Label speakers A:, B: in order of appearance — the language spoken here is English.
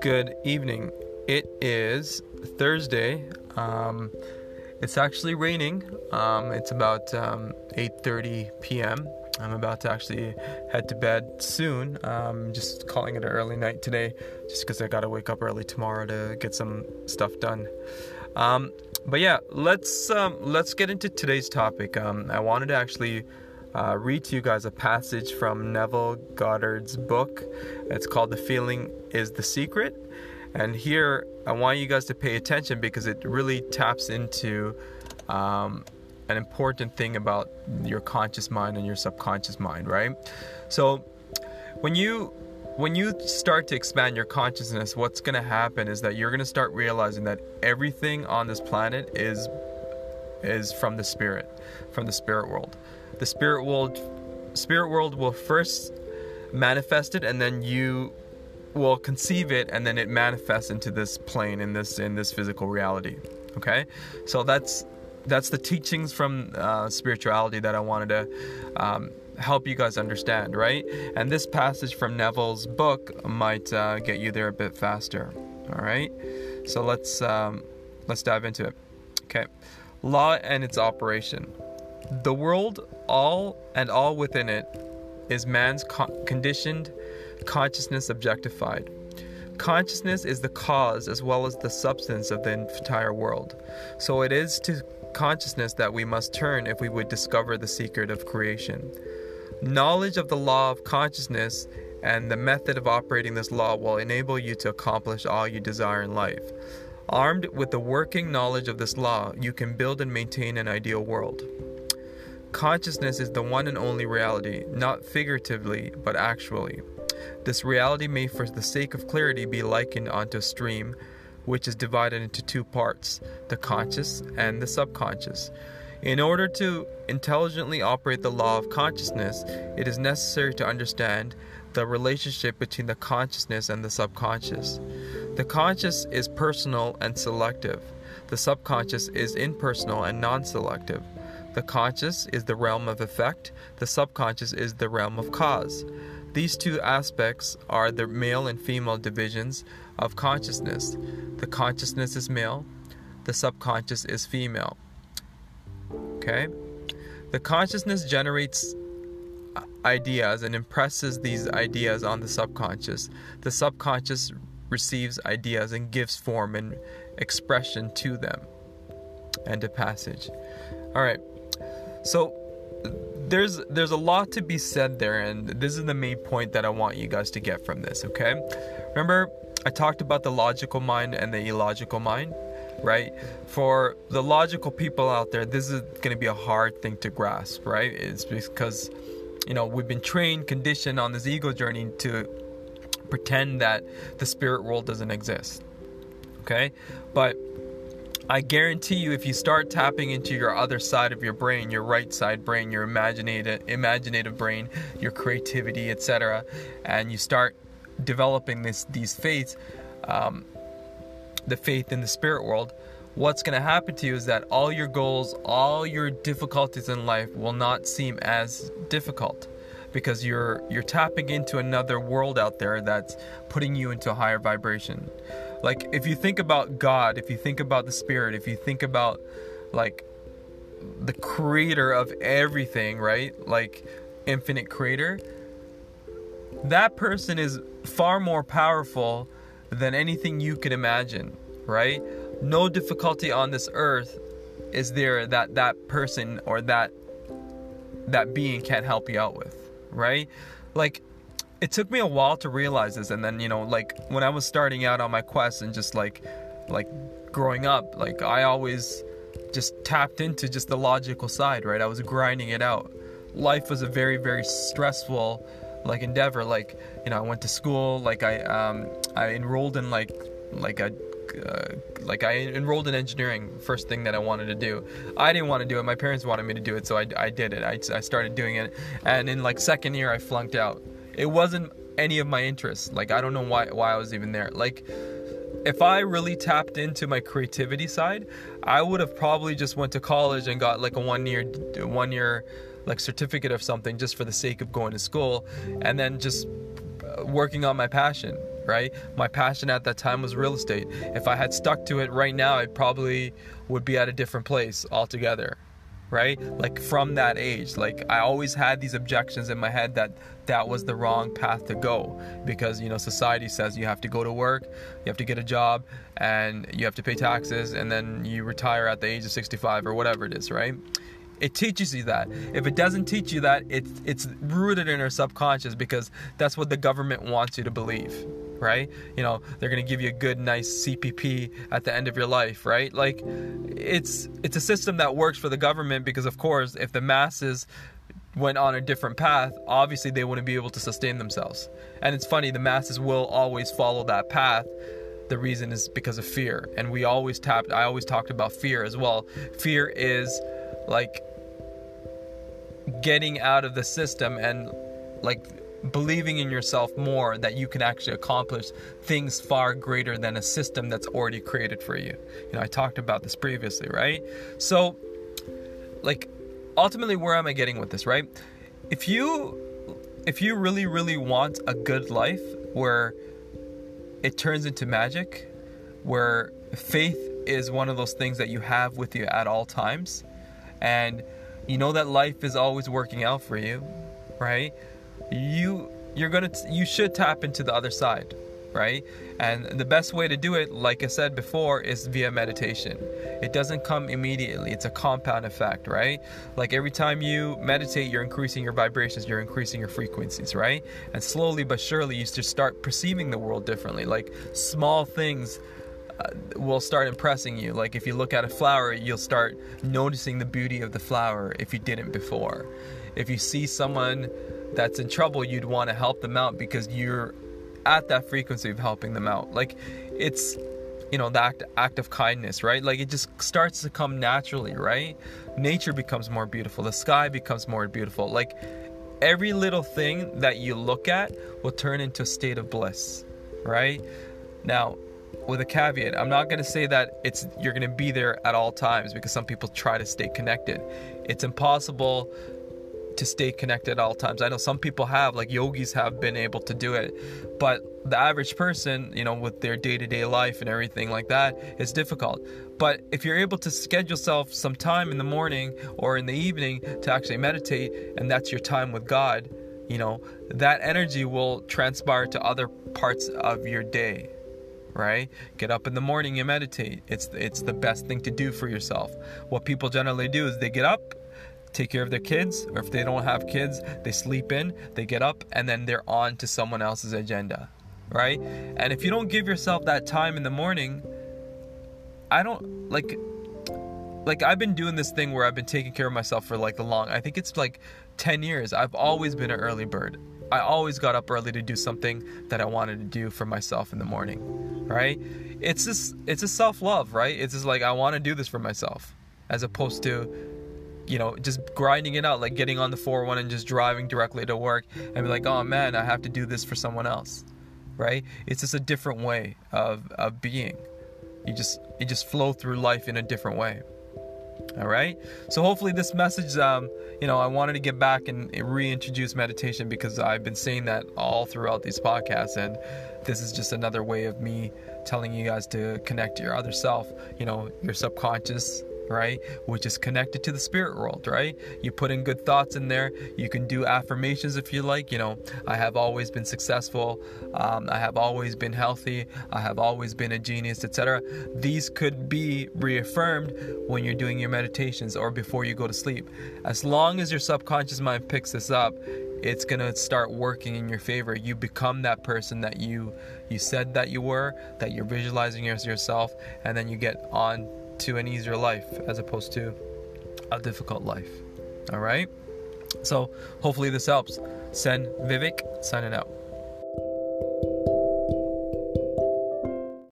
A: Good evening. It is Thursday. Um, it's actually raining. Um, it's about um, 8:30 p.m. I'm about to actually head to bed soon. Um, just calling it an early night today, just because I gotta wake up early tomorrow to get some stuff done. Um, but yeah, let's um, let's get into today's topic. Um, I wanted to actually uh, read to you guys a passage from Neville Goddard's book. It's called "The Feeling Is the Secret," and here I want you guys to pay attention because it really taps into um, an important thing about your conscious mind and your subconscious mind, right? So when you when you start to expand your consciousness, what's going to happen is that you're going to start realizing that everything on this planet is is from the spirit, from the spirit world. The spirit world spirit world will first manifest it and then you will conceive it and then it manifests into this plane in this in this physical reality. Okay? So that's that's the teachings from uh, spirituality that I wanted to um, help you guys understand, right? And this passage from Neville's book might uh, get you there a bit faster. All right, so let's um, let's dive into it. Okay, law and its operation. The world, all and all within it, is man's co- conditioned consciousness objectified. Consciousness is the cause as well as the substance of the entire world. So it is to consciousness that we must turn if we would discover the secret of creation. Knowledge of the law of consciousness and the method of operating this law will enable you to accomplish all you desire in life. Armed with the working knowledge of this law, you can build and maintain an ideal world. Consciousness is the one and only reality, not figuratively, but actually. This reality may, for the sake of clarity, be likened onto a stream which is divided into two parts the conscious and the subconscious. In order to intelligently operate the law of consciousness, it is necessary to understand the relationship between the consciousness and the subconscious. The conscious is personal and selective, the subconscious is impersonal and non selective. The conscious is the realm of effect, the subconscious is the realm of cause. These two aspects are the male and female divisions of consciousness. The consciousness is male, the subconscious is female. Okay? The consciousness generates ideas and impresses these ideas on the subconscious. The subconscious receives ideas and gives form and expression to them. End of passage. All right. So there's there's a lot to be said there and this is the main point that I want you guys to get from this, okay? Remember I talked about the logical mind and the illogical mind, right? For the logical people out there, this is going to be a hard thing to grasp, right? It's because you know, we've been trained, conditioned on this ego journey to pretend that the spirit world doesn't exist. Okay? But I guarantee you, if you start tapping into your other side of your brain, your right side brain, your imaginative, imaginative brain, your creativity, etc., and you start developing this these faiths, um, the faith in the spirit world, what's going to happen to you is that all your goals, all your difficulties in life will not seem as difficult because you're you're tapping into another world out there that's putting you into a higher vibration. Like if you think about God, if you think about the spirit, if you think about like the creator of everything, right? Like infinite creator, that person is far more powerful than anything you could imagine, right? No difficulty on this earth is there that that person or that that being can't help you out with, right? Like it took me a while to realize this and then, you know, like when I was starting out on my quest and just like like growing up, like I always just tapped into just the logical side, right? I was grinding it out. Life was a very very stressful like endeavor like you know i went to school like i um i enrolled in like like a uh, like I enrolled in engineering first thing that I wanted to do. I didn't want to do it. My parents wanted me to do it, so I, I did it. I, I started doing it, and in like second year I flunked out. It wasn't any of my interests. Like I don't know why why I was even there. Like if I really tapped into my creativity side, I would have probably just went to college and got like a one year one year like certificate of something just for the sake of going to school and then just uh, working on my passion right my passion at that time was real estate if i had stuck to it right now i probably would be at a different place altogether right? Like from that age like i always had these objections in my head that that was the wrong path to go because you know society says you have to go to work you have to get a job and you have to pay taxes and then you retire at the age of 65 or whatever it is right? It teaches you that. If it doesn't teach you that it's it's rooted in our subconscious because that's what the government wants you to believe right you know they're going to give you a good nice cpp at the end of your life right like it's it's a system that works for the government because of course if the masses went on a different path, obviously they wouldn't be able to sustain themselves. And it's funny, the masses will always follow that path. The reason is because of fear. And we always tapped, I always talked about fear as well. Fear is like getting out of the system and like believing in yourself more that you can actually accomplish things far greater than a system that's already created for you. You know, I talked about this previously, right? So, like, ultimately where am i getting with this right if you if you really really want a good life where it turns into magic where faith is one of those things that you have with you at all times and you know that life is always working out for you right you you're gonna you should tap into the other side right? And the best way to do it, like I said before, is via meditation. It doesn't come immediately, it's a compound effect, right? Like every time you meditate, you're increasing your vibrations, you're increasing your frequencies, right? And slowly but surely, you just start perceiving the world differently. Like small things. Uh, will start impressing you. Like if you look at a flower, you'll start noticing the beauty of the flower if you didn't before. If you see someone that's in trouble, you'd want to help them out because you're at that frequency of helping them out. Like it's you know, the act, act of kindness, right? Like it just starts to come naturally, right? Nature becomes more beautiful, the sky becomes more beautiful. Like every little thing that you look at will turn into a state of bliss, right? Now, with a caveat, I'm not going to say that it's you're going to be there at all times because some people try to stay connected. It's impossible to stay connected at all times. I know some people have, like yogis have been able to do it, but the average person, you know, with their day to day life and everything like that, is difficult. But if you're able to schedule yourself some time in the morning or in the evening to actually meditate, and that's your time with God, you know, that energy will transpire to other parts of your day right get up in the morning and meditate it's it's the best thing to do for yourself what people generally do is they get up take care of their kids, or if they don't have kids, they sleep in, they get up, and then they're on to someone else's agenda, right? And if you don't give yourself that time in the morning, I don't like like I've been doing this thing where I've been taking care of myself for like the long I think it's like 10 years. I've always been an early bird. I always got up early to do something that I wanted to do for myself in the morning, right? It's just it's a self-love, right? It's just like I want to do this for myself as opposed to you know, just grinding it out, like getting on the 401 and just driving directly to work and be like, oh man, I have to do this for someone else, right? It's just a different way of, of being. You just you just flow through life in a different way. All right. So hopefully this message, um, you know, I wanted to get back and reintroduce meditation because I've been saying that all throughout these podcasts, and this is just another way of me telling you guys to connect to your other self. You know, your subconscious right? Which is connected to the spirit world, right? You put in good thoughts in there. You can do affirmations if you like. You know, I have always been successful. Um, I have always been healthy. I have always been a genius, etc. These could be reaffirmed when you're doing your meditations or before you go to sleep. As long as your subconscious mind picks this up, it's gonna start working in your favor. You become that person that you you said that you were, that you're visualizing as yourself, and then you get on to an easier life as opposed to a difficult life. All right? So, hopefully, this helps. Sen Vivek signing out.